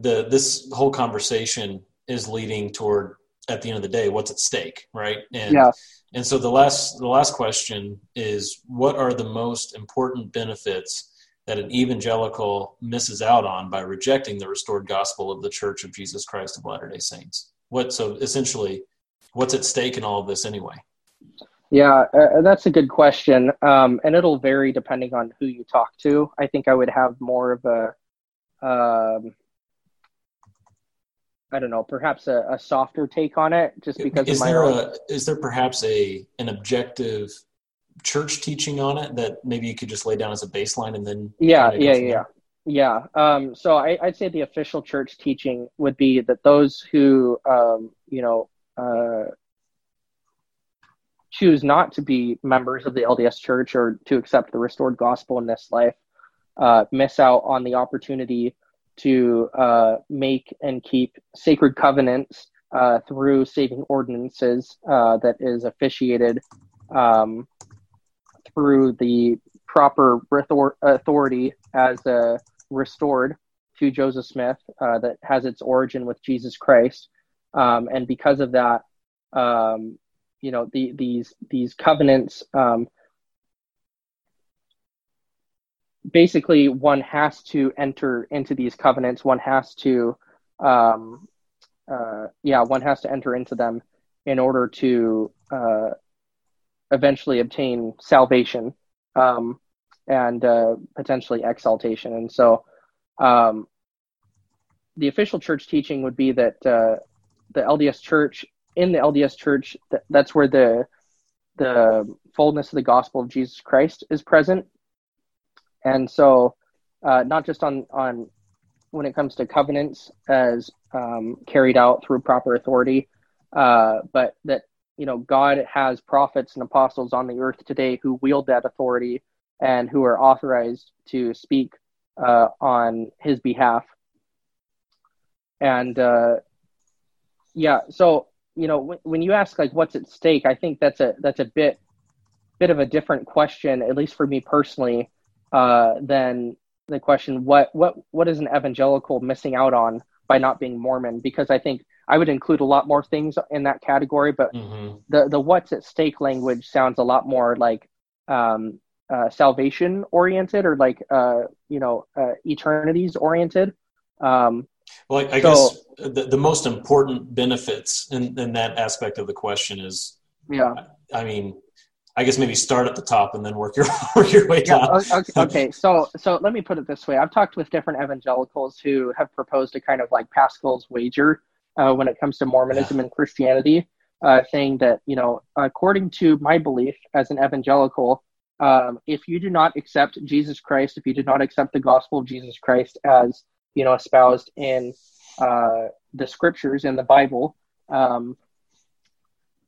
the this whole conversation is leading toward at the end of the day what's at stake, right? And yeah. and so the last the last question is what are the most important benefits that an evangelical misses out on by rejecting the restored gospel of the Church of Jesus Christ of Latter-day Saints? What so essentially what's at stake in all of this anyway? Yeah, uh, that's a good question. Um, and it'll vary depending on who you talk to. I think I would have more of a um, I don't know, perhaps a, a, softer take on it, just because. Is there own... a is there perhaps a an objective church teaching on it that maybe you could just lay down as a baseline and then? Yeah, yeah, yeah, yeah. Um, so I, would say the official church teaching would be that those who um, you know uh, choose not to be members of the LDS Church or to accept the restored gospel in this life uh, miss out on the opportunity to uh, make and keep sacred covenants uh, through saving ordinances uh, that is officiated um, through the proper authority as uh, restored to Joseph Smith uh, that has its origin with Jesus Christ. Um, and because of that, um, you know, the, these, these covenants um, basically one has to enter into these covenants. One has to um, uh, yeah one has to enter into them in order to uh, eventually obtain salvation um, and uh, potentially exaltation. And so um, the official church teaching would be that uh, the lds church in the lds church th- that's where the the fullness of the gospel of jesus christ is present and so, uh, not just on on when it comes to covenants as um, carried out through proper authority, uh, but that you know God has prophets and apostles on the earth today who wield that authority and who are authorized to speak uh, on His behalf. And uh, yeah, so you know when, when you ask like what's at stake, I think that's a that's a bit bit of a different question, at least for me personally uh, than the question what what what is an evangelical missing out on by not being Mormon? Because I think I would include a lot more things in that category, but mm-hmm. the the what's at stake language sounds a lot more like um, uh, salvation oriented or like uh, you know uh, eternities oriented. Um, well, I, I so, guess the, the most important benefits in, in that aspect of the question is, yeah, I mean, I guess maybe start at the top and then work your work your way down. Yeah, okay, okay, so so let me put it this way: I've talked with different evangelicals who have proposed a kind of like Pascal's wager uh, when it comes to Mormonism yeah. and Christianity, uh, saying that you know, according to my belief as an evangelical, um, if you do not accept Jesus Christ, if you do not accept the gospel of Jesus Christ as you know espoused in uh, the scriptures in the Bible, um,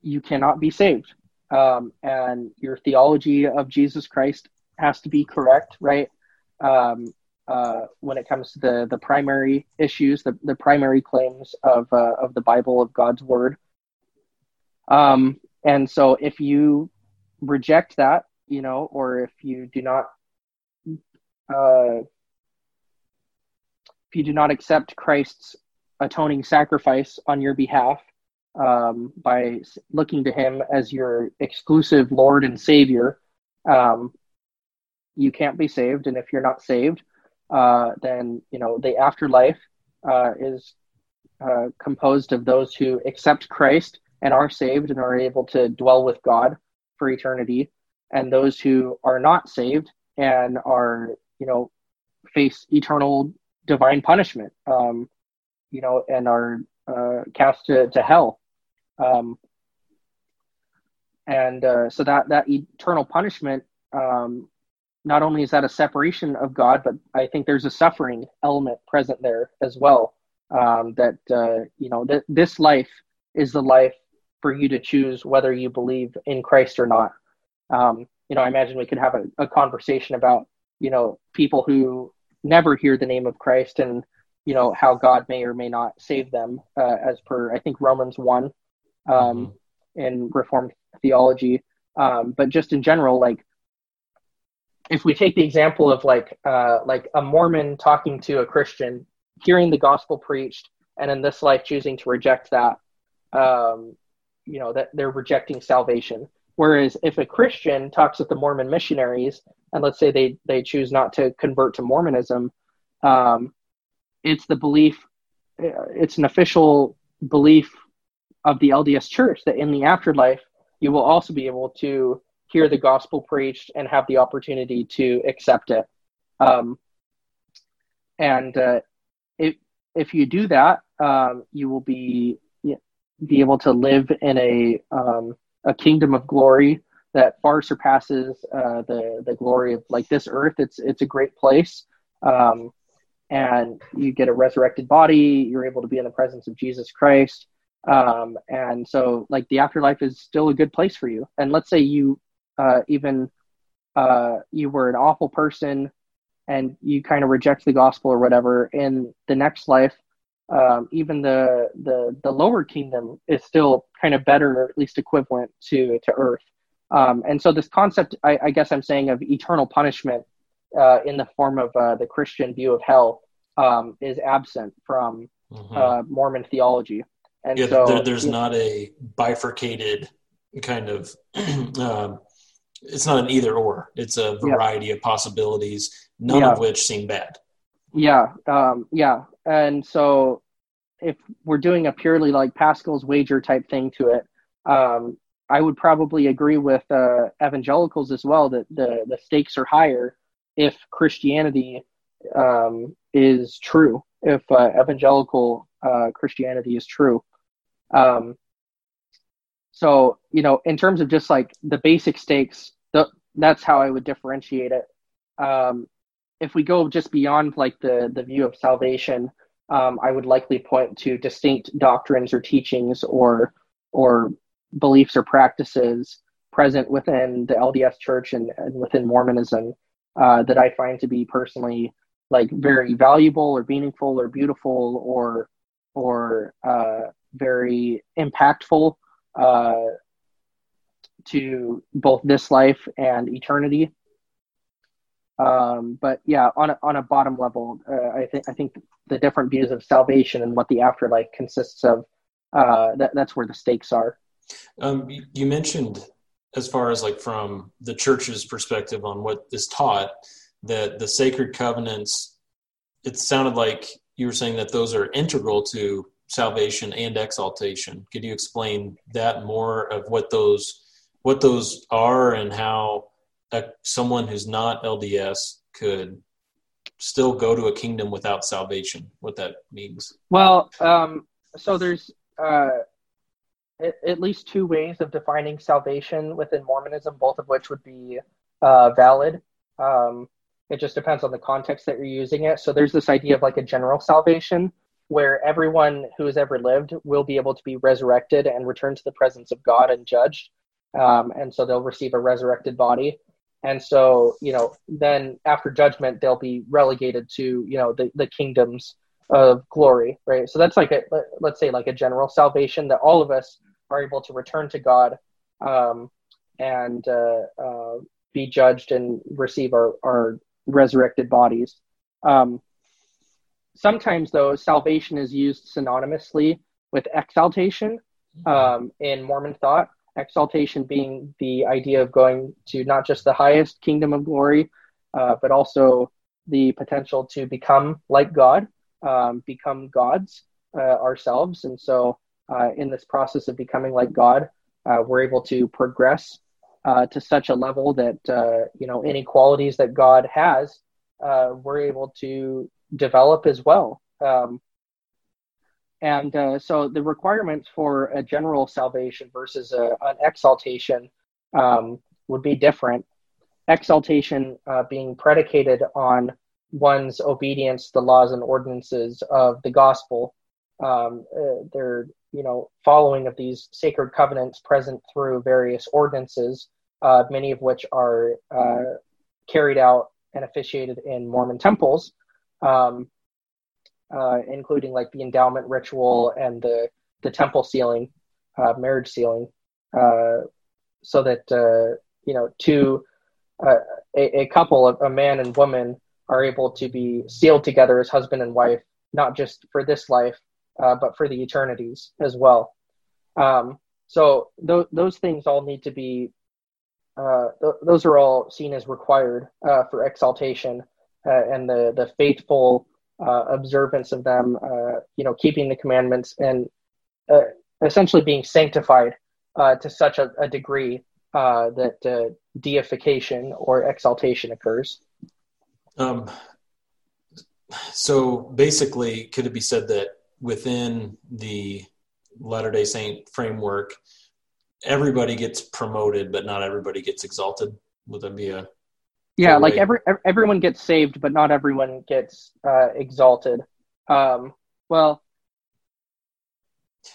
you cannot be saved um, and your theology of Jesus Christ has to be correct, right? Um, uh, when it comes to the the primary issues, the the primary claims of uh, of the Bible of God's Word. Um, and so, if you reject that, you know, or if you do not, uh, if you do not accept Christ's atoning sacrifice on your behalf, um, by looking to Him as your exclusive Lord and Savior, um, you can't be saved. And if you're not saved, uh, then you know the afterlife uh, is uh, composed of those who accept Christ and are saved and are able to dwell with God for eternity, and those who are not saved and are you know face eternal divine punishment, um, you know, and are uh, cast to, to hell um, and uh, so that that eternal punishment, um, not only is that a separation of God, but I think there's a suffering element present there as well. Um, that uh, you know this life is the life for you to choose whether you believe in Christ or not. Um, you know, I imagine we could have a, a conversation about you know people who never hear the name of Christ and you know how God may or may not save them, uh, as per I think Romans one um, mm-hmm. in Reformed theology. Um, but just in general, like if we take the example of like uh, like a Mormon talking to a Christian, hearing the gospel preached and in this life choosing to reject that, um, you know, that they're rejecting salvation. Whereas if a Christian talks with the Mormon missionaries, and let's say they, they choose not to convert to Mormonism, um, it's the belief, uh, it's an official belief of the LDS Church that in the afterlife, you will also be able to hear the gospel preached and have the opportunity to accept it. Um, and uh, if if you do that, um, you will be be able to live in a um, a kingdom of glory that far surpasses uh, the the glory of like this earth. It's it's a great place, um, and you get a resurrected body. You're able to be in the presence of Jesus Christ, um, and so like the afterlife is still a good place for you. And let's say you uh, even uh, you were an awful person and you kind of reject the gospel or whatever in the next life um, even the, the the lower kingdom is still kind of better or at least equivalent to to earth um, and so this concept I, I, guess i'm saying of eternal punishment uh, in the form of uh, the christian view of hell um, is absent from mm-hmm. uh, mormon theology and yeah, so there, there's not a bifurcated kind of um, it's not an either or. It's a variety yeah. of possibilities, none yeah. of which seem bad. Yeah, um, yeah, and so if we're doing a purely like Pascal's wager type thing to it, um, I would probably agree with uh, evangelicals as well that the the stakes are higher if Christianity um, is true, if uh, evangelical uh, Christianity is true. Um, so, you know, in terms of just like the basic stakes, the, that's how I would differentiate it. Um, if we go just beyond like the, the view of salvation, um, I would likely point to distinct doctrines or teachings or or beliefs or practices present within the LDS Church and, and within Mormonism uh, that I find to be personally like very valuable or meaningful or beautiful or or uh, very impactful uh, to both this life and eternity. Um, but yeah, on a, on a bottom level, uh, I think I think the different views of salvation and what the afterlife consists of. Uh, that, that's where the stakes are. Um, you mentioned, as far as like from the church's perspective on what is taught, that the sacred covenants. It sounded like you were saying that those are integral to salvation and exaltation. Could you explain that more of what those what those are and how a, someone who's not LDS could still go to a kingdom without salvation? What that means? Well, um, so there's uh, at, at, least two ways of defining salvation within Mormonism, both of which would be uh, valid. Um, it just depends on the context that you're using it. So there's this idea of like a general salvation, where everyone who has ever lived will be able to be resurrected and return to the presence of God and judged. Um, and so they'll receive a resurrected body. And so, you know, then after judgment, they'll be relegated to, you know, the, the kingdoms of glory, right? So that's like a, let's say, like a general salvation that all of us are able to return to God um, and uh, uh, be judged and receive our, our resurrected bodies. Um, sometimes though salvation is used synonymously with exaltation um, in mormon thought. Exaltation being the idea of going to not just the highest kingdom of glory uh, but also the potential to become like god um, become gods uh, ourselves. And so uh, in this process of becoming like god uh, we're able to progress uh, to such a level that uh, you know any qualities that god has we're able to develop as well. Um, and uh, so the requirements for a general salvation versus a, an exaltation um, would be different. Exaltation uh, being predicated on one's obedience to the laws and ordinances of the gospel. Um, uh, they're, you know, following of these sacred covenants present through various ordinances, uh, many of which are uh, carried out and officiated in Mormon temples um, uh, including like the endowment ritual and the the temple sealing, uh, marriage sealing, uh, so that uh, you know two uh, a, a, couple, a man and woman, are able to be sealed together as husband and wife not just for this life, uh, but for the eternities as well. Um, so th- those things all need to be, th- those are all seen as required for exaltation and the, the faithful uh, observance of them, uh, you know, keeping the commandments and essentially being sanctified to such a, a degree that deification or exaltation occurs. Um, so basically, could it be said that within the Latter day Saint framework, everybody gets promoted, but not everybody gets exalted? Would that be a yeah, like every everyone gets saved, but not everyone gets uh, exalted. Um, well,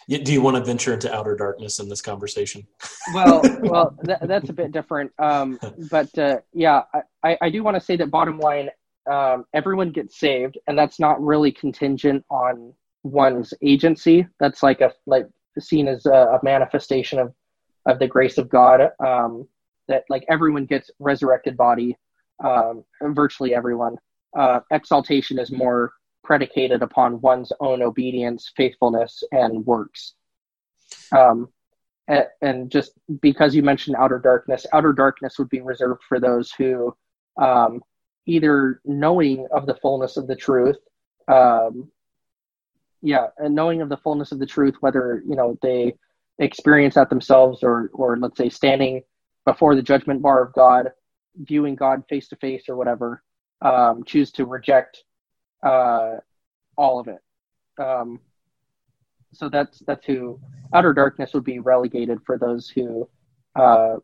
do you want to venture into outer darkness in this conversation? well, well, th- that's a bit different. Um, but uh, yeah, I, I do want to say that bottom line, um, everyone gets saved, and that's not really contingent on one's agency. That's like a like seen as a, a manifestation of of the grace of God. Um, that like everyone gets resurrected body, um, virtually everyone. Uh, exaltation is more predicated upon one's own obedience, faithfulness, and works. Um, and, and, just because you mentioned outer darkness, outer darkness would be reserved for those who, um, either knowing of the fullness of the truth, um, yeah, and knowing of the fullness of the truth, whether you know they experience that themselves or, or let's say standing before the judgment bar of God, viewing God face to face or whatever, um, choose to reject uh, all of it. Um, so that's that's who outer darkness would be relegated for those who uh,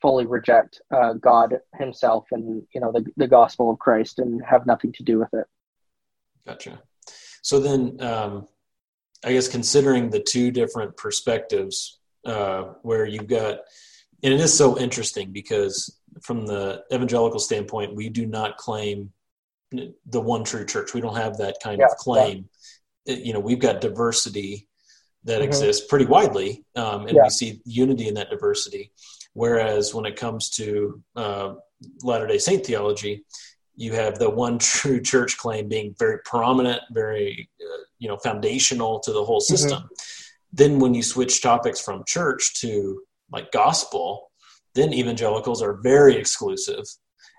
fully reject uh, God Himself and you know the the gospel of Christ and have nothing to do with it. Gotcha. So then, um, I guess considering the two different perspectives, uh, where you've got, and it is so interesting because from the evangelical standpoint, we do not claim the one true church. We don't have that kind yeah, of claim. Yeah. You know, we've got diversity that mm-hmm. exists pretty widely, um, and yeah. we see unity in that diversity. Whereas when it comes to uh, Latter Day Saint theology, you have the one true church claim being very prominent, very uh, you know foundational to the whole mm-hmm. system. Mm-hmm. Then when you switch topics from church to like gospel, then evangelicals are very exclusive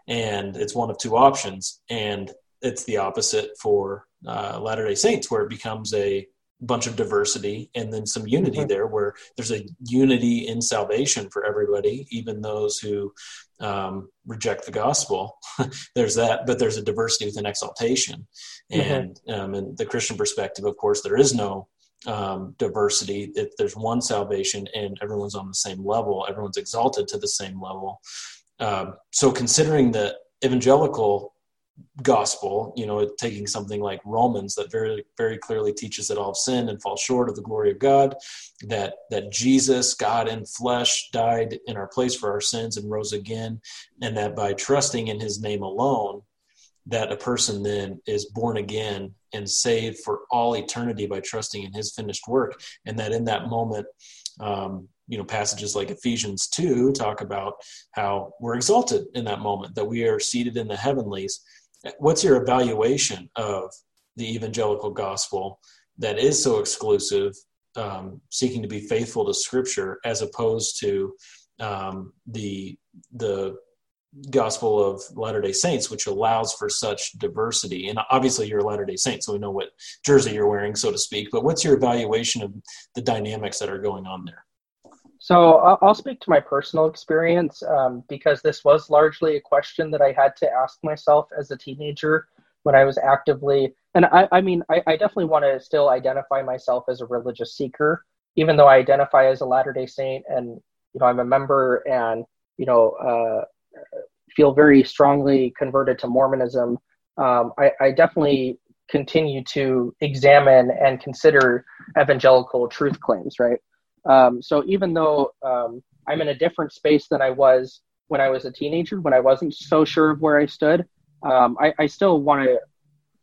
and it's one of two options and it's the opposite for uh, latter day saints where it becomes a bunch of diversity and then some unity mm-hmm. there where there's a unity in salvation for everybody even those who um, reject the gospel there's that but there's a diversity within exaltation mm-hmm. and um, in the christian perspective of course there is no um, diversity. If there's one salvation and everyone's on the same level everyone's exalted to the same level. Um, so considering the evangelical gospel, you know, taking something like Romans that very, very clearly teaches that all have sinned and fall short of the glory of God, that that Jesus, God in flesh, died in our place for our sins and rose again, and that by trusting in His name alone, that a person then is born again and saved for all eternity by trusting in His finished work, and that in that moment. Um, you know passages like ephesians 2 talk about how we're exalted in that moment that we are seated in the heavenlies what's your evaluation of the evangelical gospel that is so exclusive um, seeking to be faithful to scripture as opposed to um, the the gospel of latter day saints which allows for such diversity. And obviously you're a latter day saint so we know what jersey you're wearing so to speak. But what's your evaluation of the dynamics that are going on there? So I'll speak to my personal experience um, because this was largely a question that I had to ask myself as a teenager when I was actively, and I, I mean, I, I definitely want to still identify myself as a religious seeker, even though I identify as a Latter Day Saint, and you know I'm a member, and you know uh, feel very strongly converted to Mormonism. Um, I, I definitely continue to examine and consider evangelical truth claims, right? Um, so even though um, I'm in a different space than I was when I was a teenager, when I wasn't so sure of where I stood, um, I, I, still want to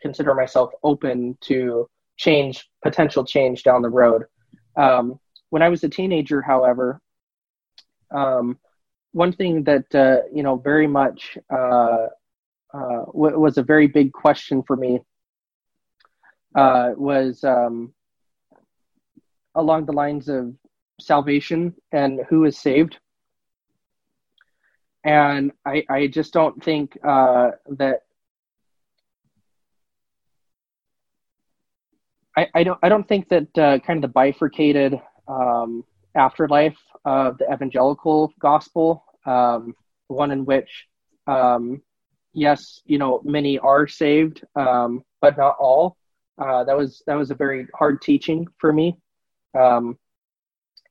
consider myself open to change, potential change down the road. Um, when I was a teenager, however, um, one thing that uh, you know very much uh, uh, w- was a very big question for me uh, was um, along the lines of salvation and who is saved. And I, I just don't think uh, that I, I don't I don't think that uh, kind of the bifurcated um, afterlife of the evangelical gospel, um, one in which um, yes, you know, many are saved, um, but not all. Uh, that was that was a very hard teaching for me. Um,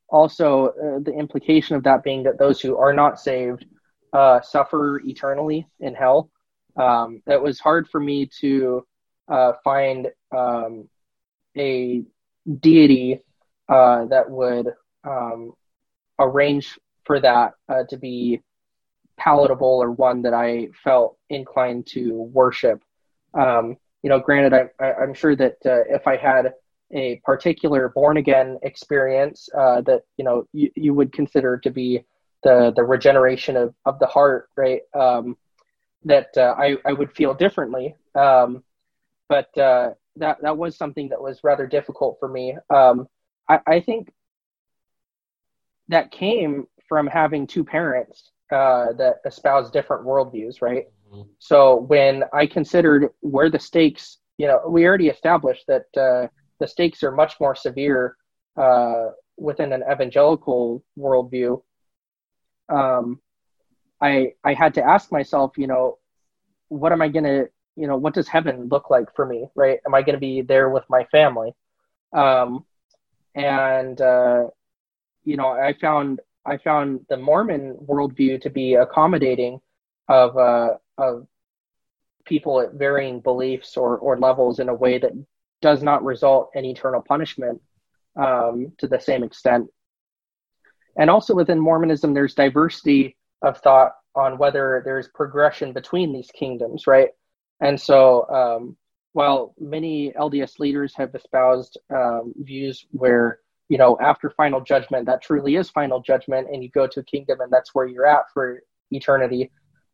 also, uh, the implication of that being that those who are not saved uh, suffer eternally in hell. Um, that was hard for me to uh, find um, a deity uh, that would um, arrange for that uh, to be palatable or one that I felt inclined to worship. Um, you know, granted, I, am sure that uh, if I had a particular born again experience uh, that you know you, you would consider to be the the regeneration of, of the heart, right? Um, that uh, I I would feel differently. Um, but uh, that that was something that was rather difficult for me. Um, I, I think that came from having two parents uh, that espouse different worldviews, right? Mm-hmm. So when I considered where the stakes, you know, we already established that uh, the stakes are much more severe uh, within an evangelical worldview. Um, I I had to ask myself, you know, what am I gonna, you know, what does heaven look like for me, right? Am I gonna be there with my family? Um, and uh, you know, I found I found the Mormon worldview to be accommodating of uh, of people at varying beliefs or, or levels in a way that does not result in eternal punishment um, to the same extent. And also within Mormonism, there's diversity of thought on whether there's progression between these kingdoms, right? And so, um, while many LDS leaders have espoused um, views where you know, after final judgment, that truly is final judgment, and you go to a kingdom, and that's where you're at for eternity.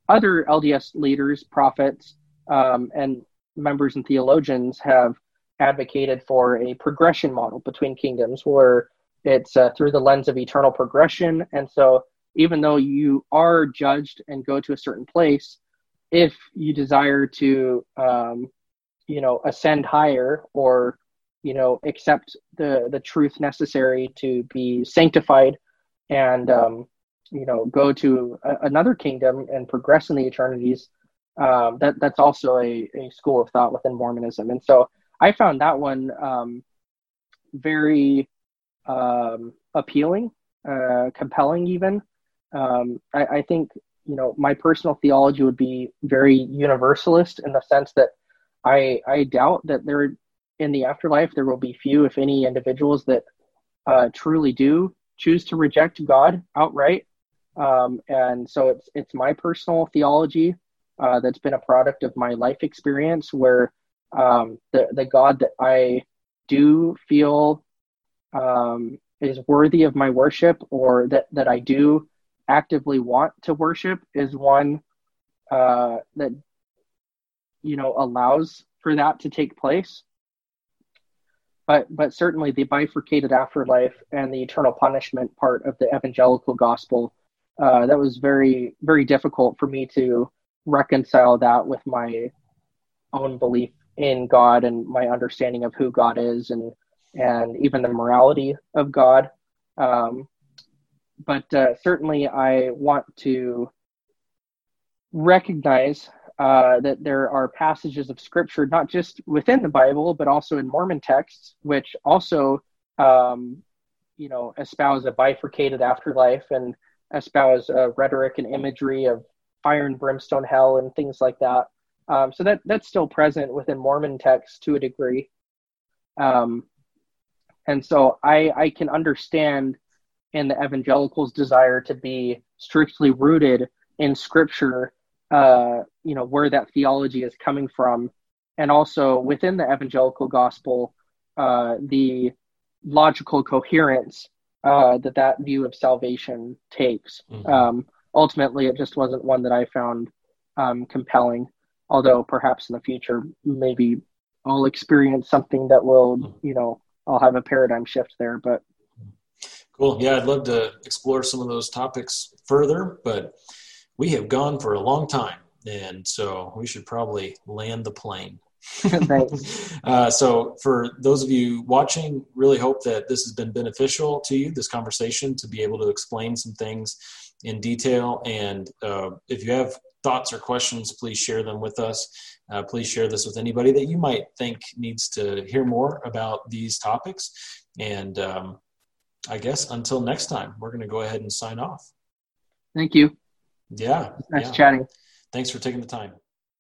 Other LDS leaders, prophets, um, and members and theologians have advocated for a progression model between kingdoms where it's uh, through the lens of eternal progression. And so, even though you are judged and go to a certain place, if you desire to, um, you know, ascend higher or you know accept the the truth necessary to be sanctified and um, you know go to a, another kingdom and progress in the eternities um, that that's also a, a school of thought within mormonism. And so i found that one um, very um, appealing uh, compelling even. Um, I, I think you know my personal theology would be very universalist in the sense that I I doubt that there in the afterlife, there will be few, if any, individuals that uh, truly do choose to reject God outright. Um, and so it's it's my personal theology uh, that's been a product of my life experience, where um, the the God that I do feel um, is worthy of my worship, or that that I do actively want to worship, is one uh, that you know allows for that to take place but but certainly the bifurcated afterlife and the eternal punishment part of the evangelical gospel uh, that was very very difficult for me to reconcile that with my own belief in God and my understanding of who God is and and even the morality of God. Um, but uh, certainly, I want to recognize uh, that there are passages of scripture, not just within the Bible, but also in Mormon texts, which also, um, you know, espouse a bifurcated afterlife and espouse uh, rhetoric and imagery of fire and brimstone hell and things like that. Um, so that that's still present within Mormon texts to a degree. Um, and so I, I can understand in the evangelicals' desire to be strictly rooted in Scripture uh, you know where that theology is coming from, and also within the evangelical gospel, uh, the logical coherence uh, that that view of salvation takes. Mm-hmm. Um, ultimately, it just wasn't one that I found um, compelling. Although perhaps in the future, maybe I'll experience something that will, hmm. you know, I'll have a paradigm shift there. But cool. Yeah, I'd love to explore some of those topics further, but we have gone for a long time. And so we should probably land the plane. Uh, so, for those of you watching, really hope that this has been beneficial to you, this conversation, to be able to explain some things in detail. And uh, if you have thoughts or questions, please share them with us. Uh, please share this with anybody that you might think needs to hear more about these topics. And um, I guess until next time, we're going to go ahead and sign off. Thank you. Yeah. Nice yeah. chatting. Thanks for taking the time.